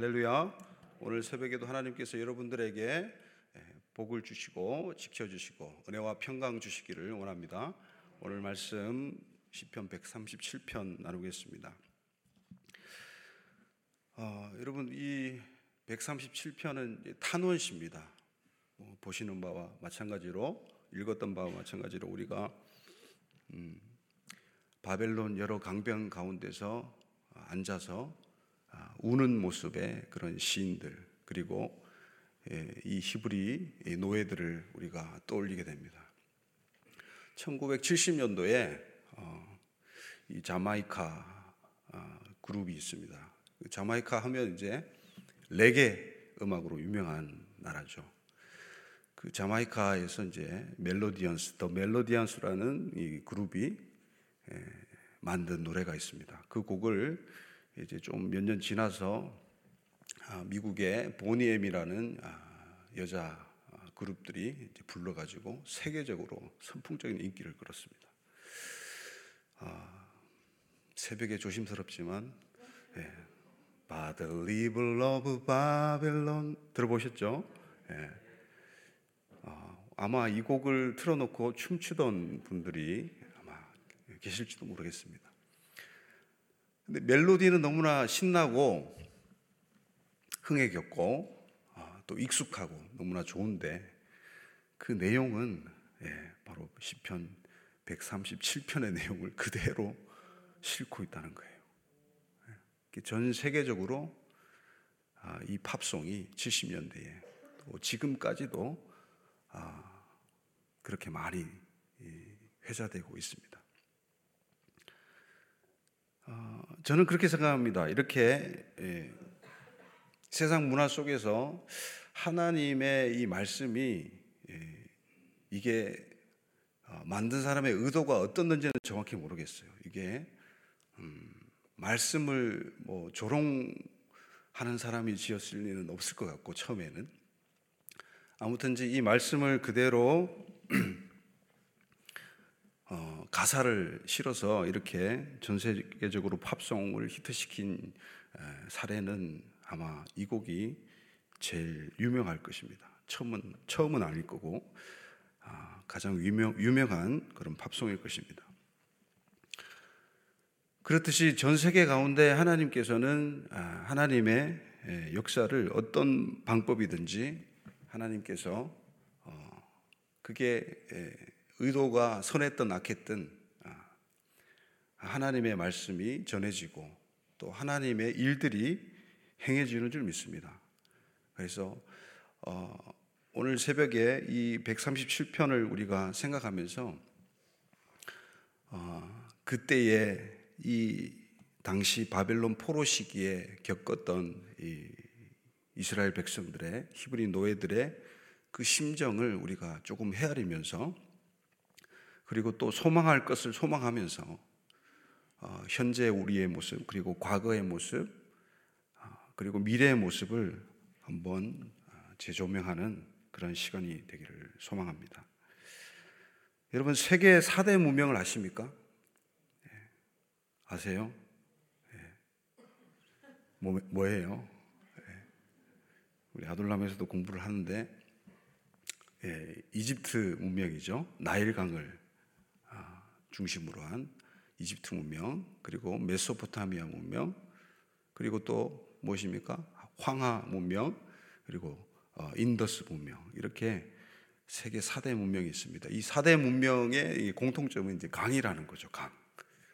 할렐루야. 오늘 새벽에도 하나님께서 여러분들에게 예, 복을 주시고 지켜 주시고 은혜와 평강 주시기를 원합니다. 오늘 말씀 시편 137편 나누겠습니다. 어, 여러분 이 137편은 탄원시입니다. 어, 보시는 바와 마찬가지로 읽었던 바와 마찬가지로 우리가 음, 바벨론 여러 강변 가운데서 앉아서 아, 우는 모습의 그런 시인들 그리고 예, 이 히브리 노예들을 우리가 떠올리게 됩니다. 1970년도에 어, 이 자마이카 아, 그룹이 있습니다. 그 자마이카 하면 이제 레게 음악으로 유명한 나라죠. 그 자마이카에서 이제 멜로디언스, 더 멜로디언스라는 이 그룹이 예, 만든 노래가 있습니다. 그 곡을 이제 좀 몇 년 지나서 아, 미국의 보니엠이라는 아, 여자 아, 그룹들이 불러가지고 세계적으로 선풍적인 인기를 끌었습니다. 새벽에 조심스럽지만 예. River of Babylon 들어보셨죠? 예. 아마 이 곡을 틀어놓고 춤추던 분들이 아마 계실지도 모르겠습니다. 근데 멜로디는 너무나 신나고 흥에 겹고 아, 또 익숙하고 너무나 좋은데 그 내용은 예, 바로 시편 137편의 내용을 그대로 싣고 있다는 거예요. 예, 전 세계적으로 아, 이 팝송이 70년대에 또 지금까지도 아, 그렇게 많이 회자되고 있습니다. 어, 저는 그렇게 생각합니다. 이렇게 예, 세상 문화 속에서 하나님의 이 말씀이 예, 이게 어, 만든 사람의 의도가 어떤지는 정확히 모르겠어요. 이게 음, 말씀을 뭐 조롱하는 사람이 지었을 리는 없을 것 같고 처음에는 아무튼지 이 말씀을 그대로 어, 가사를 실어서 이렇게 전 세계적으로 팝송을 히트시킨 사례는 아마 이 곡이 제일 유명할 것입니다. 처음은 처음은 아닐 거고 아, 가장 유명 유명한 그런 팝송일 것입니다. 그렇듯이 전 세계 가운데 하나님께서는 아, 하나님의 역사를 어떤 방법이든지 하나님께서 어, 그게 의도가 선했든 악했든 아, 하나님의 말씀이 전해지고 또 하나님의 일들이 행해지는 줄 믿습니다. 그래서 어, 오늘 새벽에 이 137편을 우리가 생각하면서 어, 그때의 이 당시 바벨론 포로 시기에 겪었던 이 이스라엘 백성들의 히브리 노예들의 그 심정을 우리가 조금 헤아리면서 그리고 또 소망할 것을 소망하면서 어, 현재 우리의 모습 그리고 과거의 모습 어, 그리고 미래의 모습을 한번 어, 재조명하는 그런 시간이 되기를 소망합니다. 여러분 세계 4대 문명을 아십니까? 네. 아세요? 네. 뭐, 뭐예요? 네. 우리 아둘람에서도 공부를 하는데 예, 이집트 문명이죠. 나일강을 중심으로 한 이집트 문명, 그리고 메소포타미아 문명, 그리고 또 무엇입니까? 황하 문명, 그리고 어, 인더스 문명. 이렇게 세계 4대 문명이 있습니다. 이 4대 문명의 공통점은 이제 강이라는 거죠, 강.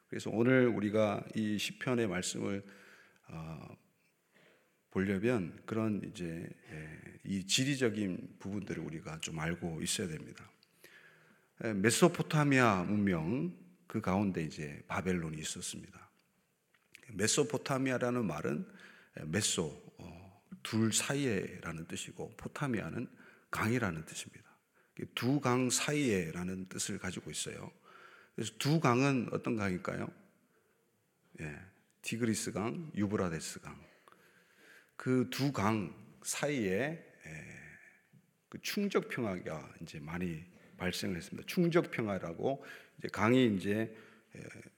그래서 오늘 우리가 이 시편의 말씀을 어, 보려면 그런 이제 예, 이 지리적인 부분들을 우리가 좀 알고 있어야 됩니다. 메소포타미아 문명 그 가운데 이제 바벨론이 있었습니다. 메소포타미아라는 말은 메소 어, 둘 사이에라는 뜻이고 포타미아는 강이라는 뜻입니다. 두 강 사이에라는 뜻을 가지고 있어요. 그래서 두 강은 어떤 강일까요? 예, 티그리스 강, 유브라데스 강. 그 두 강 사이에 예, 그 충적 평화가 이제 많이 발생을 했습니다. 충적 평화라고 이제 강이 이제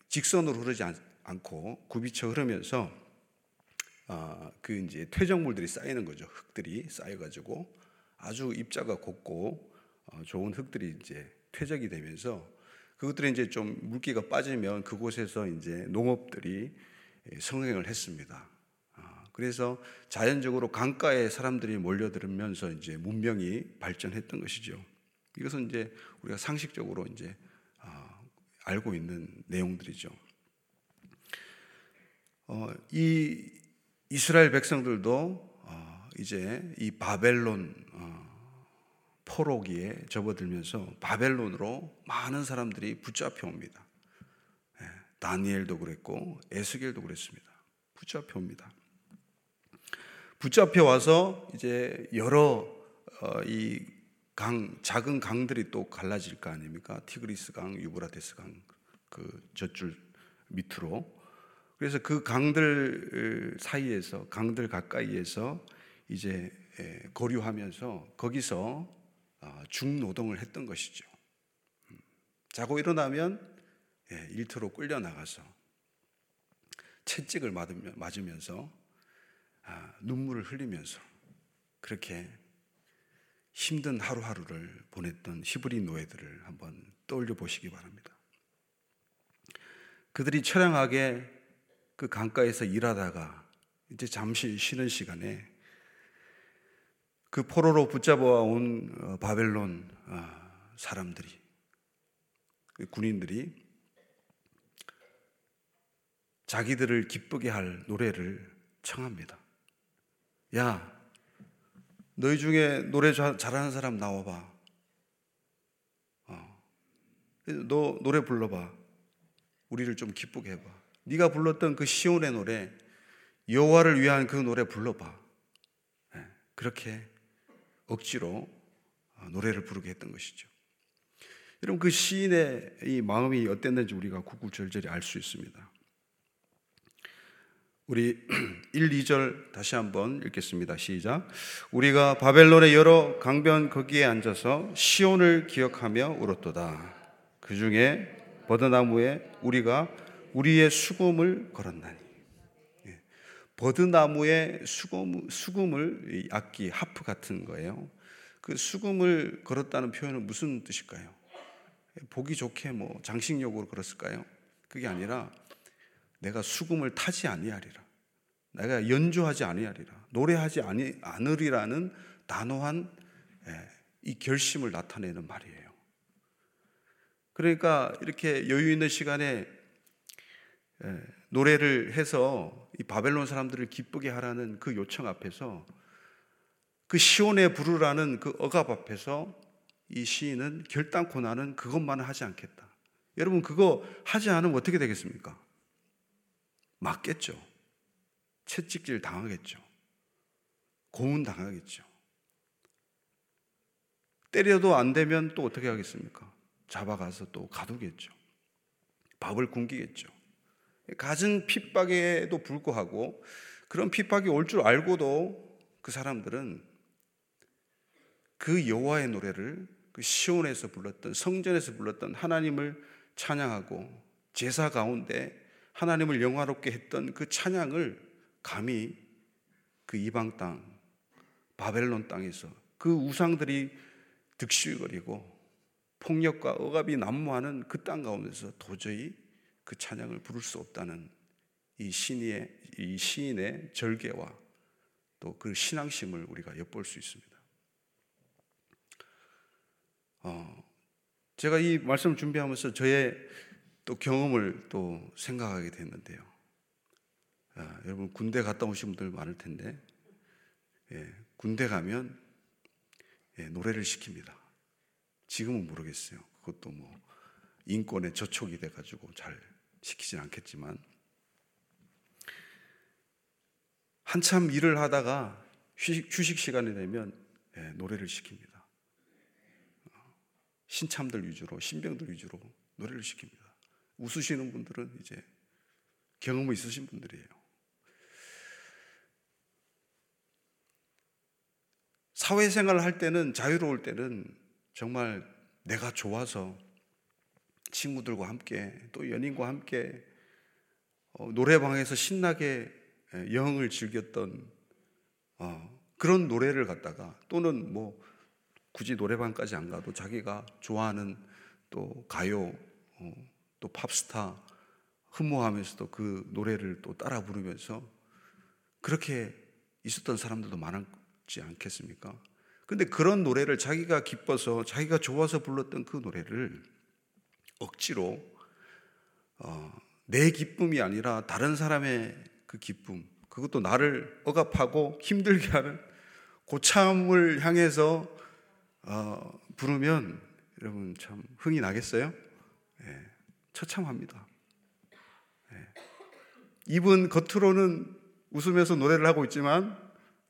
직선으로 흐르지 않, 고 굽이쳐 흐르면서 아, 그 이제 퇴적물들이 쌓이는 거죠. 흙들이 쌓여가지고 아주 입자가 곱고 어, 좋은 흙들이 이제 퇴적이 되면서 그것들이 이제 좀 물기가 빠지면 그곳에서 이제 농업들이 예, 성행을 했습니다. 아, 그래서 자연적으로 강가에 사람들이 몰려들면서 이제 문명이 발전했던 것이죠. 이것은 이제 우리가 상식적으로 이제 아, 알고 있는 내용들이죠. 어, 이 이스라엘 백성들도 어, 이제 이 바벨론 어, 포로기에 접어들면서 바벨론으로 많은 사람들이 붙잡혀 옵니다. 예, 다니엘도 그랬고 에스겔도 그랬습니다. 붙잡혀 옵니다. 붙잡혀 와서 이제 여러 어, 이 강 작은 강들이 또 갈라질 거 아닙니까? 티그리스 강, 유브라데스 강, 그 젖줄 밑으로 그래서 그 강들 사이에서 강들 가까이에서 이제 거류하면서 거기서 아, 중노동을 했던 것이죠. 음. 자고 일어나면 일터로 끌려 나가서 채찍을 맞으면서 아, 눈물을 흘리면서 그렇게 힘든 하루하루를 보냈던 히브리 노예들을 한번 떠올려 보시기 바랍니다. 그들이 처량하게 그 강가에서 일하다가 이제 잠시 쉬는 시간에 그 포로로 붙잡아 온 어, 바벨론 어, 사람들이 그 군인들이 자기들을 기쁘게 할 노래를 청합니다. 야, 너희 중에 노래 잘하는 사람 나와봐. 어. 너 노래 불러봐. 우리를 좀 기쁘게 해봐. 네가 불렀던 그 시온의 노래, 여호와를 위한 그 노래 불러봐. 예, 그렇게 억지로 어, 노래를 부르게 했던 것이죠. 여러분 그 시인의 이 마음이 어땠는지 우리가 구구절절히 알 수 있습니다. 우리 1, 2절 다시 한번 읽겠습니다. 시작. 우리가 바벨론의 여러 강변 거기에 앉아서 시온을 기억하며 울었도다. 그 중에 버드나무에 우리가 우리의 수금을 걸었나니. 예. 버드나무의 수금, 수금을 악기, 하프 같은 거예요. 그 수금을 걸었다는 표현은 무슨 뜻일까요? 보기 좋게 뭐 장식용으로 걸었을까요? 그게 아니라 내가 수금을 타지 아니하리라. 내가 연주하지 아니하리라. 노래하지 아니, 않으리라는 단호한 예, 이 결심을 나타내는 말이에요. 그러니까 이렇게 여유 있는 시간에 예, 노래를 해서 이 바벨론 사람들을 기쁘게 하라는 그 요청 앞에서 그 시온에 부르라는 그 억압 앞에서 이 시인은 결단코 나는 그것만은 하지 않겠다. 여러분 그거 하지 않으면 어떻게 되겠습니까? 맞겠죠. 채찍질 당하겠죠. 고문 당하겠죠. 때려도 안 되면 또 어떻게 하겠습니까? 잡아가서 또 가두겠죠. 밥을 굶기겠죠. 갖은 핍박에도 불구하고 그런 핍박이 올 줄 알고도 그 사람들은 그 여호와의 노래를 그 시온에서 불렀던 성전에서 불렀던 하나님을 찬양하고 제사 가운데 하나님을 영화롭게 했던 그 찬양을 감히 그 이방 땅 바벨론 땅에서 그 우상들이 득실거리고 폭력과 억압이 난무하는 그 땅 가운데서 도저히 그 찬양을 부를 수 없다는 이 신의 이 시인의 절개와 또 그 신앙심을 우리가 엿볼 수 있습니다. 어, 제가 이 말씀을 준비하면서 저의 또 경험을 또 생각하게 됐는데요. 아, 여러분 군대 갔다 오신 분들 많을 텐데 예, 군대 가면 예, 노래를 시킵니다. 지금은 모르겠어요. 그것도 뭐 인권에 저촉이 돼가지고 잘 시키진 않겠지만 한참 일을 하다가 휴식, 휴식 시간이 되면 예, 노래를 시킵니다. 신참들 위주로, 신병들 위주로 노래를 시킵니다. 웃으시는 분들은 이제 경험이 있으신 분들이에요. 사회생활을 할 때는 자유로울 때는 정말 내가 좋아서 친구들과 함께 또 연인과 함께 어, 노래방에서 신나게 예, 여흥을 즐겼던 어, 그런 노래를 갖다가 또는 뭐 굳이 노래방까지 안 가도 자기가 좋아하는 또 가요 어, 또 팝스타 흠모하면서도 그 노래를 또 따라 부르면서 그렇게 있었던 사람들도 많았지 않겠습니까? 근데 그런 노래를 자기가 기뻐서 자기가 좋아서 불렀던 그 노래를 억지로 어, 내 기쁨이 아니라 다른 사람의 그 기쁨 그것도 나를 억압하고 힘들게 하는 고참을 향해서 어, 부르면 여러분 참 흥이 나겠어요? 예, 처참합니다. 예. 입은 겉으로는 웃으면서 노래를 하고 있지만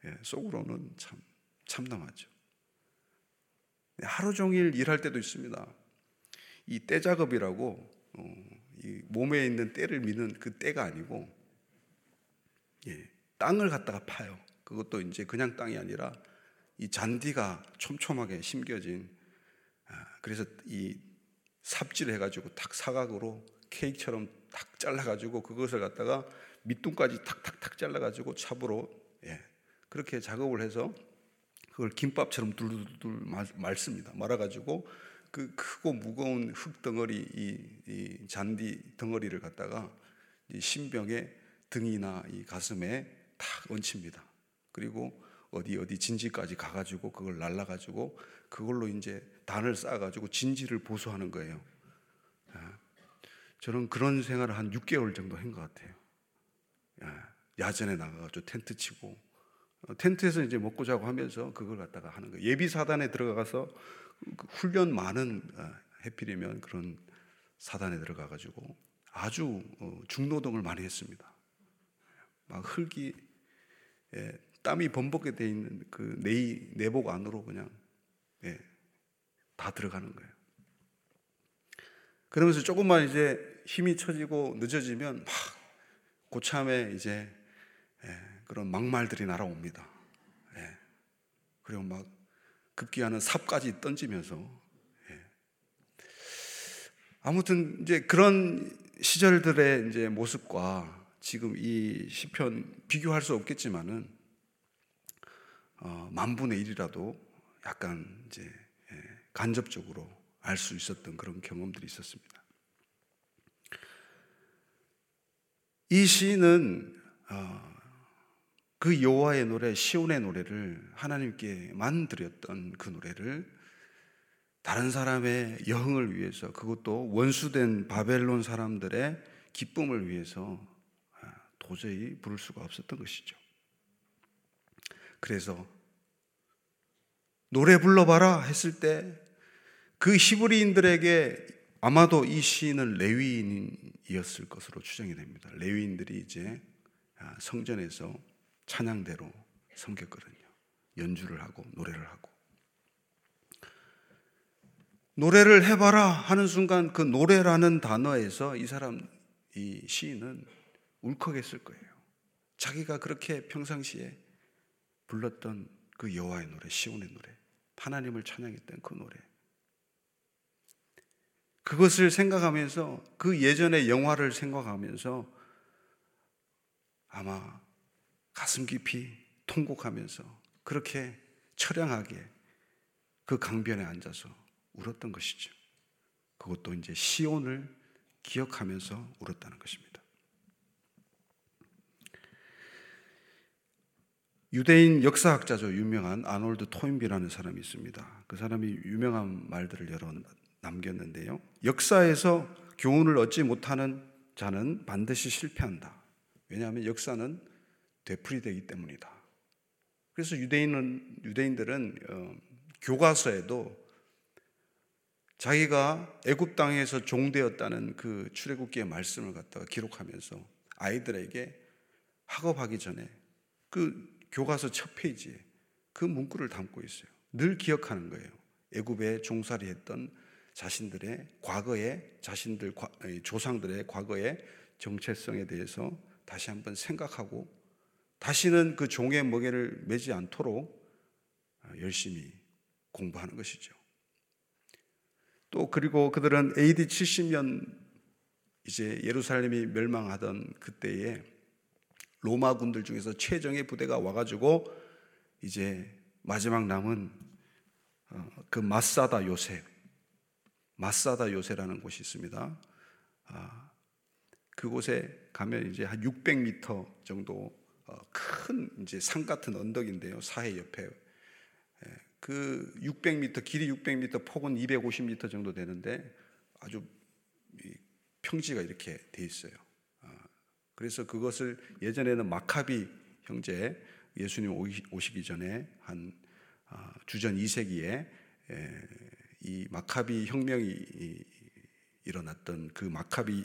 예, 속으로는 참 참담하죠. 네, 하루 종일 일할 때도 있습니다. 이 때 작업이라고 어, 이 몸에 있는 때를 미는 그 때가 아니고 예, 땅을 갖다가 파요. 그것도 이제 그냥 땅이 아니라 이 잔디가 촘촘하게 심겨진 아, 그래서 이 삽질 해가지고 탁 사각으로 케이크처럼 탁 잘라가지고 그것을 갖다가 밑둥까지 탁탁탁 잘라가지고 찹으로 예, 그렇게 작업을 해서 그걸 김밥처럼 둘둘둘 말습니다. 말아가지고 그 크고 무거운 흙 덩어리 이, 이 잔디 덩어리를 갖다가 이 신병의 등이나 이 가슴에 탁 얹힙니다. 그리고 어디 어디 진지까지 가가지고 그걸 날라가지고 그걸로 이제 단을 쌓아가지고 진지를 보수하는 거예요. 아, 저는 그런 생활을 한 6개월 정도 한 것 같아요. 야전에 나가가지고 텐트 치고 어, 텐트에서 이제 먹고 자고 하면서 그걸 갖다가 하는 거예요. 예비 사단에 들어가서 그 훈련 많은 어, 해필이면 그런 사단에 들어가가지고 아주 어, 중노동을 많이 했습니다. 막 흙이 예, 땀이 범벅게 돼 있는 그 내, 내복 안으로 그냥 예, 다 들어가는 거예요. 그러면서 조금만 이제 힘이 처지고 늦어지면 막 고참에 이제 예, 그런 막말들이 날아옵니다. 예, 그리고 막 급기야는 삽까지 던지면서 예. 아무튼 이제 그런 시절들의 이제 모습과 지금 이 시편 비교할 수 없겠지만은 어, 만분의 일이라도 약간 이제 예, 간접적으로 알 수 있었던 그런 경험들이 있었습니다. 이 시인은 어, 그 여호와의 노래 시온의 노래를 하나님께만 드렸던 그 노래를 다른 사람의 여흥을 위해서 그것도 원수된 바벨론 사람들의 기쁨을 위해서 아, 도저히 부를 수가 없었던 것이죠. 그래서 노래 불러봐라 했을 때 그 히브리인들에게 아마도 이 시인은 레위인이었을 것으로 추정이 됩니다. 레위인들이 이제 아, 성전에서 찬양대로 섬겼거든요. 연주를 하고 노래를 하고. 노래를 해봐라 하는 순간 그 노래라는 단어에서 이 사람, 이 시인은 울컥했을 거예요. 자기가 그렇게 평상시에 불렀던 그 여호와의 노래, 시온의 노래, 하나님을 찬양했던 그 노래. 그것을 생각하면서 그 예전의 영화를 생각하면서 아마 가슴 깊이 통곡하면서 그렇게 처량하게 그 강변에 앉아서 울었던 것이죠. 그것도 이제 시온을 기억하면서 울었다는 것입니다. 유대인 역사학자죠. 유명한 아놀드 토인비라는 사람이 있습니다. 그 사람이 유명한 말들을 여러 남겼는데요. 역사에서 교훈을 얻지 못하는 자는 반드시 실패한다. 왜냐하면 역사는 되풀이되기 때문이다. 그래서 유대인은 유대인들은 어, 교과서에도 자기가 애굽 땅에서 종되었다는 그 출애굽기의 말씀을 갖다가 기록하면서 아이들에게 학업하기 전에 그 교과서 첫 페이지에 그 문구를 담고 있어요. 늘 기억하는 거예요. 애굽에 종살이 했던 자신들의 과거의 자신들 조상들의 과거의 정체성에 대해서 다시 한번 생각하고 다시는 그 종의 먹이를 매지 않도록 열심히 공부하는 것이죠. 또 그리고 그들은 AD 70년 이제 예루살렘이 멸망하던 그때에 로마 군들 중에서 최정예 부대가 와가지고 이제 마지막 남은 어, 그 마사다 요새, 마사다 요새라는 곳이 있습니다. 아, 그곳에 가면 이제 한 600m 정도 어, 큰 이제 산 같은 언덕인데요. 사해 옆에 예, 그 600m 길이 600m 폭은 250m 정도 되는데 아주 평지가 이렇게 돼 있어요. 아, 그래서 그것을 예전에는 마카비 형제 예수님 오시기 전에 한 아, 주전 2세기에 이 마카비 혁명이 일어났던 그 마카비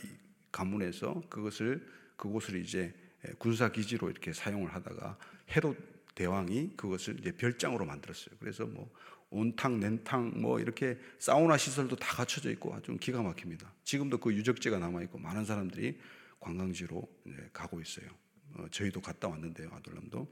가문에서 그것을 그곳을 이제 군사 기지로 이렇게 사용을 하다가 헤롯 대왕이 그것을 이제 별장으로 만들었어요. 그래서 뭐 온탕, 냉탕, 뭐 이렇게 사우나 시설도 다 갖춰져 있고 아주 기가 막힙니다. 지금도 그 유적지가 남아 있고 많은 사람들이 관광지로 가고 있어요. 어, 저희도 갔다 왔는데요, 아들람도.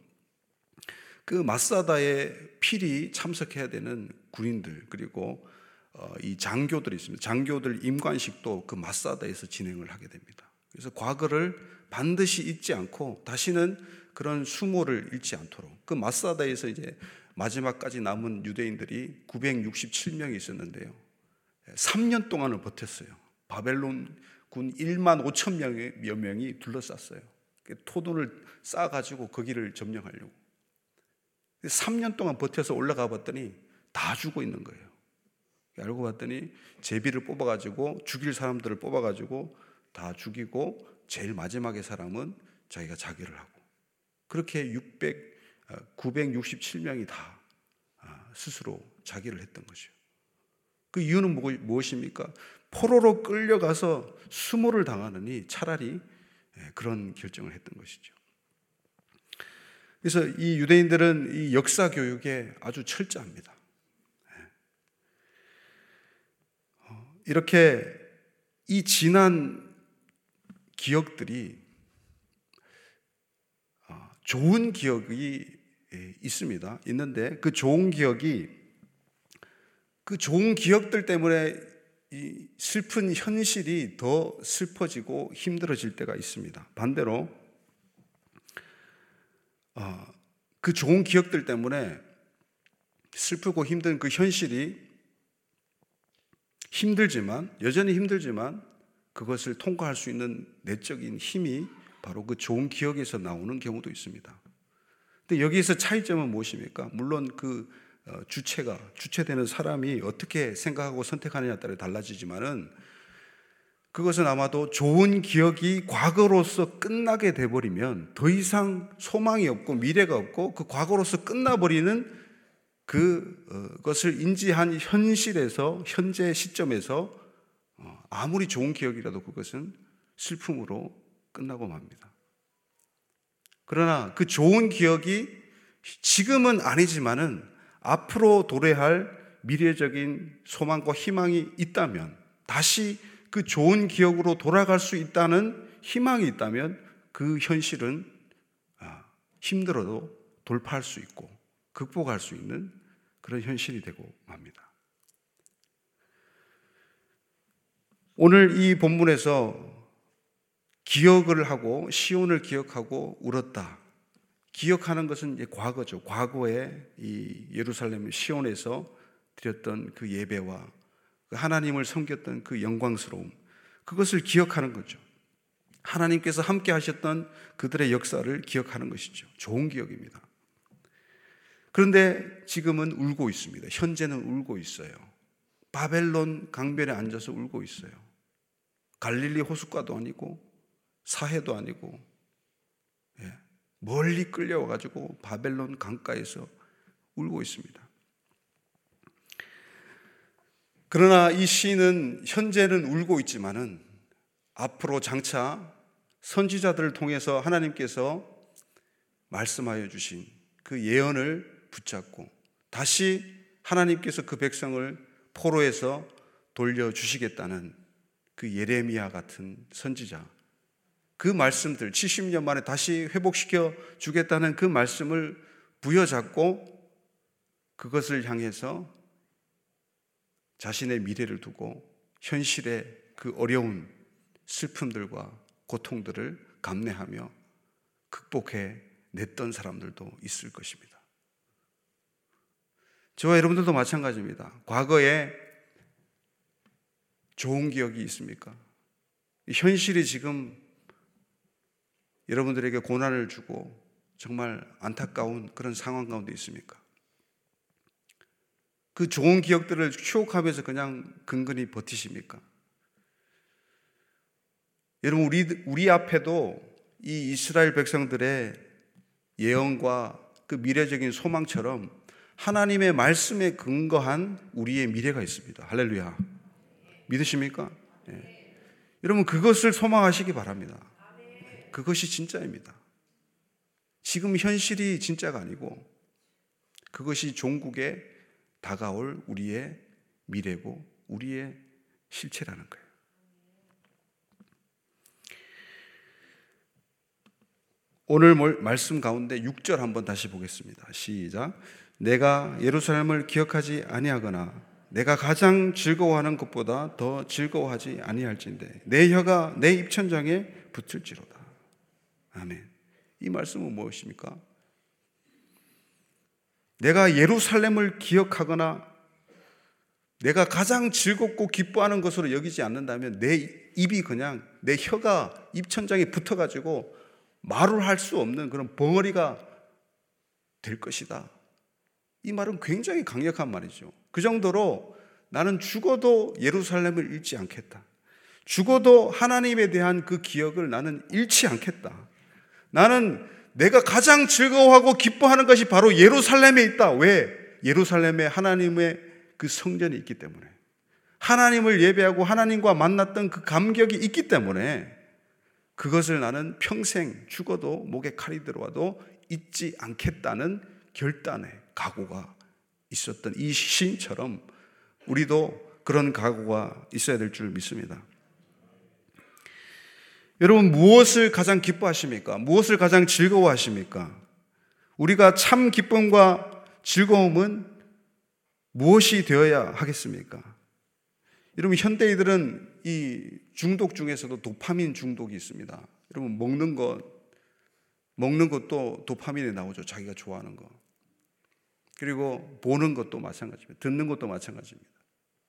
그 마사다에 필히 참석해야 되는 군인들 그리고 어, 이 장교들이 있습니다. 장교들 임관식도 그 마사다에서 진행을 하게 됩니다. 그래서 과거를 반드시 잊지 않고 다시는 그런 수모를 잃지 않도록 그 마사다에서 이제 마지막까지 남은 유대인들이 967명이 있었는데요. 3년 동안을 버텼어요. 바벨론 군 1만 5천 명의 몇 명이 둘러쌌어요. 토돈을 쌓아가지고 거기를 점령하려고. 3년 동안 버텨서 올라가 봤더니 다 죽어 있는 거예요. 알고 봤더니 제비를 뽑아가지고 죽일 사람들을 뽑아가지고 다 죽이고 제일 마지막에 사람은 자기가 자결을 하고 그렇게 600, 967명이 아, 다 아, 스스로 자기를 했던 거죠. 그 이유는 무엇입니까? 포로로 끌려가서 수모를 당하느니 차라리 예, 그런 결정을 했던 것이죠. 그래서 이 유대인들은 이 역사 교육에 아주 철저합니다. 예. 어, 이렇게 이 지난 기억들이 어, 좋은 기억이 예, 있습니다. 있는데 그 좋은 기억이 그 좋은 기억들 때문에 이 슬픈 현실이 더 슬퍼지고 힘들어질 때가 있습니다. 반대로 어, 그 좋은 기억들 때문에 슬프고 힘든 그 현실이 힘들지만 여전히 힘들지만 그것을 통과할 수 있는 내적인 힘이 바로 그 좋은 기억에서 나오는 경우도 있습니다. 근데 여기에서 차이점은 무엇입니까? 물론 그 어, 주체가 주체되는 사람이 어떻게 생각하고 선택하느냐에 따라 달라지지만은 그것은 아마도 좋은 기억이 과거로서 끝나게 돼버리면 더 이상 소망이 없고 미래가 없고 그 과거로서 끝나버리는 그것을 어, 인지한 현실에서 현재 시점에서 어, 아무리 좋은 기억이라도 그것은 슬픔으로 끝나고 맙니다. 그러나 그 좋은 기억이 지금은 아니지만은 앞으로 도래할 미래적인 소망과 희망이 있다면 다시 그 좋은 기억으로 돌아갈 수 있다는 희망이 있다면 그 현실은 아, 힘들어도 돌파할 수 있고 극복할 수 있는 그런 현실이 되고 맙니다. 오늘 이 본문에서 기억을 하고 시온을 기억하고 울었다. 기억하는 것은 과거죠. 과거에 이 예루살렘 시온에서 드렸던 그 예배와 그 하나님을 섬겼던 그 영광스러움 그것을 기억하는 거죠. 하나님께서 함께 하셨던 그들의 역사를 기억하는 것이죠. 좋은 기억입니다. 그런데 지금은 울고 있습니다. 현재는 울고 있어요. 바벨론 강변에 앉아서 울고 있어요. 갈릴리 호숫가도 아니고 사해도 아니고 예, 멀리 끌려와 가지고 바벨론 강가에서 울고 있습니다. 그러나 이 시인은 현재는 울고 있지만은 앞으로 장차 선지자들을 통해서 하나님께서 말씀하여 주신 그 예언을 붙잡고 다시 하나님께서 그 백성을 포로에서 돌려 주시겠다는 그 예레미야 같은 선지자 그 말씀들 70년 만에 다시 회복시켜 주겠다는 그 말씀을 부여잡고 그것을 향해서 자신의 미래를 두고 현실의 그 어려운 슬픔들과 고통들을 감내하며 극복해 냈던 사람들도 있을 것입니다. 저와 여러분들도 마찬가지입니다. 과거에 좋은 기억이 있습니까? 현실이 지금 여러분들에게 고난을 주고 정말 안타까운 그런 상황 가운데 있습니까? 그 좋은 기억들을 추억하면서 그냥 근근히 버티십니까? 여러분, 우리, 우리 앞에도 이 이스라엘 백성들의 예언과 그 미래적인 소망처럼 하나님의 말씀에 근거한 우리의 미래가 있습니다. 할렐루야. 믿으십니까? 예. 여러분, 그것을 소망하시기 바랍니다. 그것이 진짜입니다. 지금 현실이 진짜가 아니고 그것이 종국에 다가올 우리의 미래고 우리의 실체라는 거예요. 오늘 말씀 가운데 6절 한번 다시 보겠습니다. 시작. 내가 예루살렘을 기억하지 아니하거나 내가 가장 즐거워하는 것보다 더 즐거워하지 아니할진대 내 혀가 내 입천장에 붙을지로다. 아멘. 이 말씀은 무엇입니까? 내가 예루살렘을 기억하거나 내가 가장 즐겁고 기뻐하는 것으로 여기지 않는다면 내 입이 그냥 내 혀가 입천장에 붙어가지고 말을 할 수 없는 그런 벙어리가 될 것이다. 이 말은 굉장히 강력한 말이죠. 그 정도로 나는 죽어도 예루살렘을 잃지 않겠다. 죽어도 하나님에 대한 그 기억을 나는 잃지 않겠다. 나는 내가 가장 즐거워하고 기뻐하는 것이 바로 예루살렘에 있다. 왜? 예루살렘에 하나님의 그 성전이 있기 때문에. 하나님을 예배하고 하나님과 만났던 그 감격이 있기 때문에 그것을 나는 평생 죽어도 목에 칼이 들어와도 잊지 않겠다는 결단의 각오가 있었던 이 시인처럼 우리도 그런 각오가 있어야 될 줄 믿습니다. 여러분, 무엇을 가장 기뻐하십니까? 무엇을 가장 즐거워하십니까? 우리가 참 기쁨과 즐거움은 무엇이 되어야 하겠습니까? 여러분, 현대인들은 이 중독 중에서도 도파민 중독이 있습니다. 여러분, 먹는 것, 먹는 것도 도파민이 나오죠. 자기가 좋아하는 거. 그리고 보는 것도 마찬가지입니다. 듣는 것도 마찬가지입니다.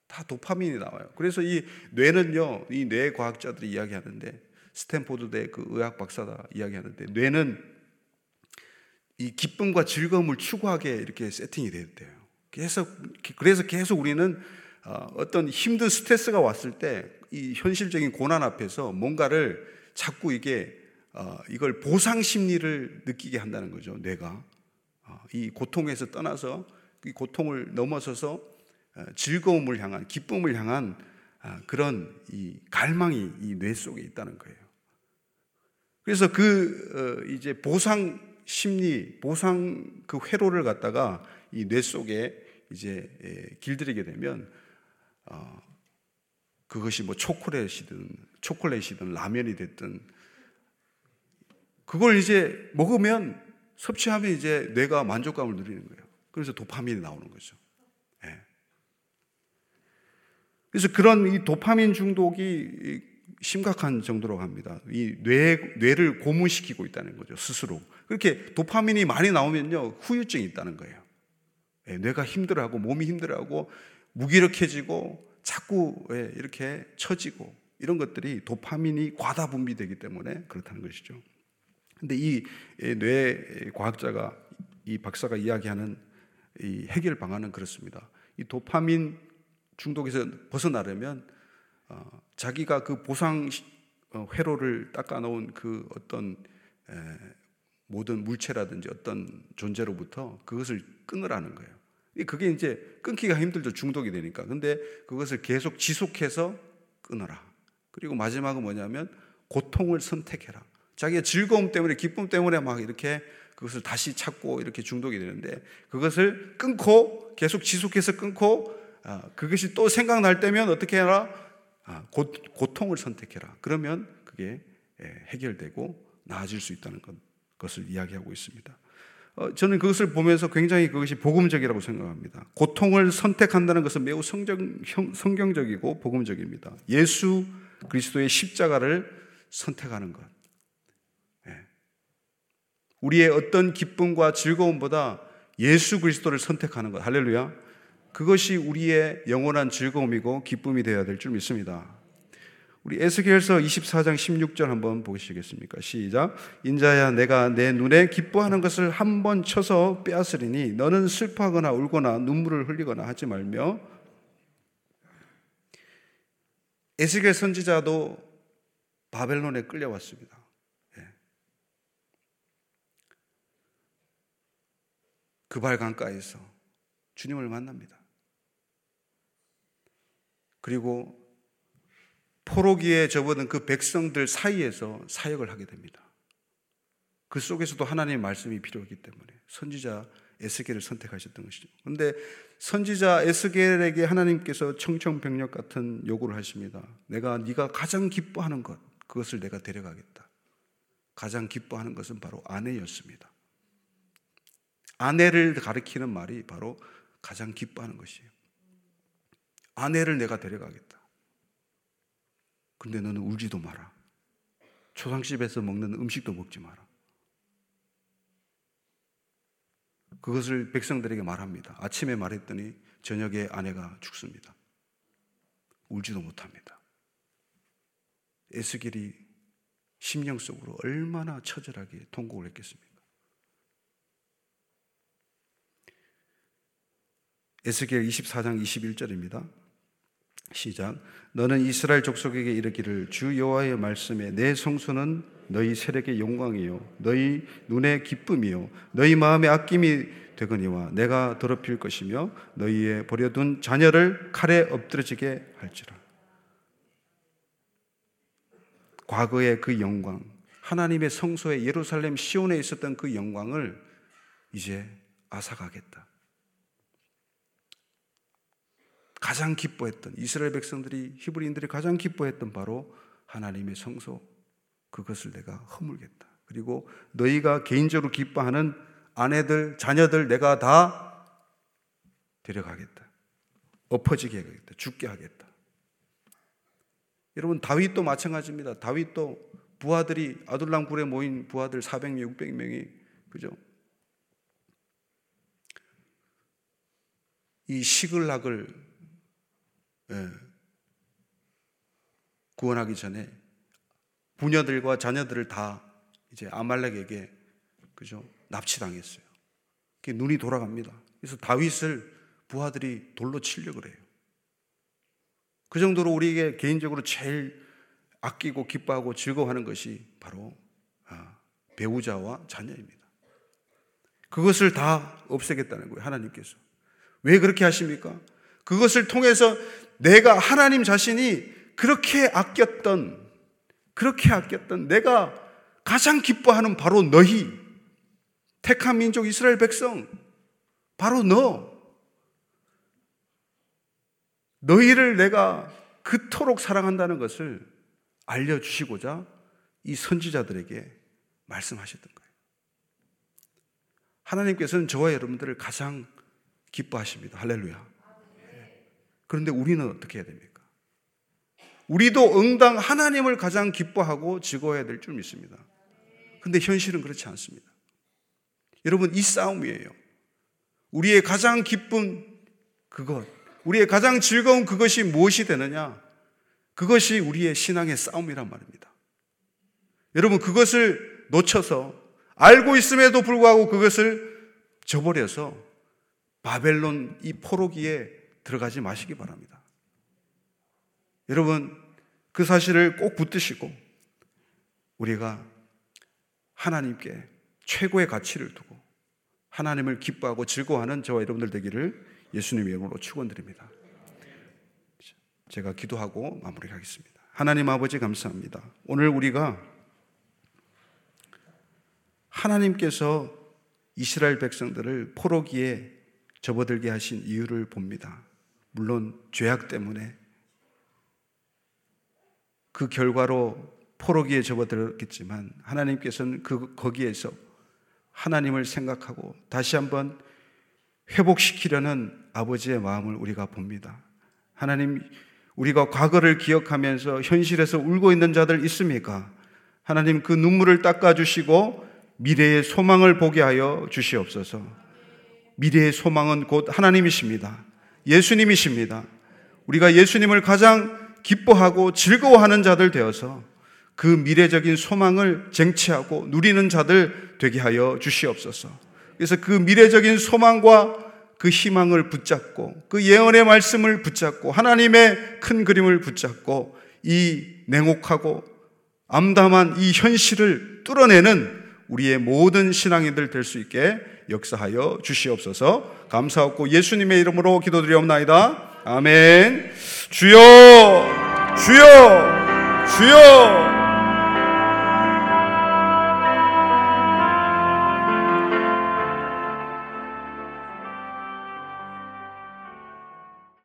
다 도파민이 나와요. 그래서 이 뇌는요, 이 뇌 과학자들이 이야기하는데 스탠포드대 그 의학 박사가 이야기하는데 뇌는 이 기쁨과 즐거움을 추구하게 이렇게 세팅이 되었대요. 계속 그래서 계속 우리는 어, 어떤 힘든 스트레스가 왔을 때 이 현실적인 고난 앞에서 뭔가를 자꾸 이게 어, 이걸 보상 심리를 느끼게 한다는 거죠. 뇌가 어, 이 고통에서 떠나서 이 고통을 넘어서서 즐거움을 향한 기쁨을 향한 아, 그런 이 갈망이 이 뇌 속에 있다는 거예요. 그래서 그 어, 이제 보상 심리, 보상 그 회로를 갖다가 이 뇌 속에 이제 예, 길들이게 되면 어, 그것이 뭐 초콜릿이든 초콜릿이든 라면이 됐든 그걸 이제 먹으면 섭취하면 이제 뇌가 만족감을 누리는 거예요. 그래서 도파민이 나오는 거죠. 예. 그래서 그런 이 도파민 중독이 심각한 정도로 갑니다. 이 뇌, 뇌를 고문시키고 있다는 거죠, 스스로. 그렇게 도파민이 많이 나오면요, 후유증이 있다는 거예요. 예, 뇌가 힘들어하고, 몸이 힘들어하고, 무기력해지고, 자꾸 예, 이렇게 처지고, 이런 것들이 도파민이 과다 분비되기 때문에 그렇다는 것이죠. 근데 이 예, 뇌 과학자가, 이 박사가 이야기하는 이 해결 방안은 그렇습니다. 이 도파민 중독에서 벗어나려면 어, 자기가 그 보상 어, 회로를 닦아놓은 그 어떤 모든 물체라든지 어떤 존재로부터 그것을 끊으라는 거예요. 그게 이제 끊기가 힘들죠. 중독이 되니까. 근데 그것을 계속 지속해서 끊어라. 그리고 마지막은 뭐냐면 고통을 선택해라. 자기의 즐거움 때문에, 기쁨 때문에 막 이렇게 그것을 다시 찾고 이렇게 중독이 되는데 그것을 끊고 계속 지속해서 끊고 아, 그것이 또 생각날 때면 어떻게 해라? 아, 고, 고통을 선택해라. 그러면 그게 예, 해결되고 나아질 수 있다는 것을 이야기하고 있습니다. 어, 저는 그것을 보면서 굉장히 그것이 복음적이라고 생각합니다. 고통을 선택한다는 것은 매우 성경, 성경적이고 복음적입니다. 예수 그리스도의 십자가를 선택하는 것. 예. 우리의 어떤 기쁨과 즐거움보다 예수 그리스도를 선택하는 것. 할렐루야. 그것이 우리의 영원한 즐거움이고 기쁨이 되어야 될 줄 믿습니다. 우리 에스겔서 24장 16절 한번 보시겠습니까? 시작. 인자야 내가 내 눈에 기뻐하는 것을 한 번 쳐서 빼앗으리니 너는 슬퍼하거나 울거나 눈물을 흘리거나 하지 말며 에스겔 선지자도 바벨론에 끌려왔습니다. 예. 그발 강가에서 주님을 만납니다. 그리고 포로기에 접어든 그 백성들 사이에서 사역을 하게 됩니다. 그 속에서도 하나님의 말씀이 필요하기 때문에 선지자 에스겔을 선택하셨던 것이죠. 그런데 선지자 에스겔에게 하나님께서 청청병력 같은 요구를 하십니다. 내가 네가 가장 기뻐하는 것 그것을 내가 데려가겠다. 가장 기뻐하는 것은 바로 아내였습니다. 아내를 가리키는 말이 바로 가장 기뻐하는 것이에요. 아내를 내가 데려가겠다. 근데 너는 울지도 마라. 초상집에서 먹는 음식도 먹지 마라. 그것을 백성들에게 말합니다. 아침에 말했더니 저녁에 아내가 죽습니다. 울지도 못합니다. 에스겔이 심령 속으로 얼마나 처절하게 통곡을 했겠습니까? 에스겔 24장 21절입니다. 시작. 너는 이스라엘 족속에게 이르기를 주 여호와의 말씀에 내 성소는 너희 세력의 영광이요 너희 눈의 기쁨이요 너희 마음의 아낌이 되거니와 내가 더럽힐 것이며 너희의 버려둔 자녀를 칼에 엎드러지게 할지라. 과거의 그 영광, 하나님의 성소에 예루살렘 시온에 있었던 그 영광을 이제 앗아가겠다. 가장 기뻐했던 이스라엘 백성들이 히브리인들이 가장 기뻐했던 바로 하나님의 성소 그것을 내가 허물겠다. 그리고 너희가 개인적으로 기뻐하는 아내들, 자녀들 내가 다 데려가겠다. 엎어지게 하겠다. 죽게 하겠다. 여러분 다윗도 마찬가지입니다. 다윗도 부하들이 아둘람 굴에 모인 부하들 400명, 600명이 그죠? 이 시글락을 예. 구원하기 전에 부녀들과 자녀들을 다 이제 아말렉에게 그죠 납치당했어요. 눈이 돌아갑니다. 그래서 다윗을 부하들이 돌로 치려 그래요. 그 정도로 우리에게 개인적으로 제일 아끼고 기뻐하고 즐거워하는 것이 바로 아, 배우자와 자녀입니다. 그것을 다 없애겠다는 거예요, 하나님께서. 왜 그렇게 하십니까? 그것을 통해서 내가 하나님 자신이 그렇게 아꼈던, 그렇게 아꼈던 내가 가장 기뻐하는 바로 너희, 택한 민족 이스라엘 백성, 바로 너. 너희를 내가 그토록 사랑한다는 것을 알려주시고자 이 선지자들에게 말씀하셨던 거예요. 하나님께서는 저와 여러분들을 가장 기뻐하십니다. 할렐루야. 그런데 우리는 어떻게 해야 됩니까? 우리도 응당 하나님을 가장 기뻐하고 즐거워해야 될 줄 믿습니다. 근데 현실은 그렇지 않습니다. 여러분, 이 싸움이에요. 우리의 가장 기쁜 그것, 우리의 가장 즐거운 그것이 무엇이 되느냐? 그것이 우리의 신앙의 싸움이란 말입니다. 여러분, 그것을 놓쳐서 알고 있음에도 불구하고 그것을 저버려서 바벨론 이 포로기에 들어가지 마시기 바랍니다. 여러분, 그 사실을 꼭 붙드시고 우리가 하나님께 최고의 가치를 두고 하나님을 기뻐하고 즐거워하는 저와 여러분들 되기를 예수님 이름으로 축원드립니다. 제가 기도하고 마무리하겠습니다. 하나님 아버지 감사합니다. 오늘 우리가 하나님께서 이스라엘 백성들을 포로기에 접어들게 하신 이유를 봅니다. 물론 죄악 때문에 그 결과로 포로기에 접어들었겠지만 하나님께서는 그 거기에서 하나님을 생각하고 다시 한번 회복시키려는 아버지의 마음을 우리가 봅니다. 하나님 우리가 과거를 기억하면서 현실에서 울고 있는 자들 있습니까? 하나님 그 눈물을 닦아 주시고 미래의 소망을 보게 하여 주시옵소서. 미래의 소망은 곧 하나님이십니다. 예수님이십니다. 우리가 예수님을 가장 기뻐하고 즐거워하는 자들 되어서 그 미래적인 소망을 쟁취하고 누리는 자들 되게 하여 주시옵소서. 그래서 그 미래적인 소망과 그 희망을 붙잡고 그 예언의 말씀을 붙잡고 하나님의 큰 그림을 붙잡고 이 냉혹하고 암담한 이 현실을 뚫어내는 우리의 모든 신앙인들 될 수 있게 역사하여 주시옵소서 감사하고 예수님의 이름으로 기도드리옵나이다. 아멘. 주여, 주여, 주여.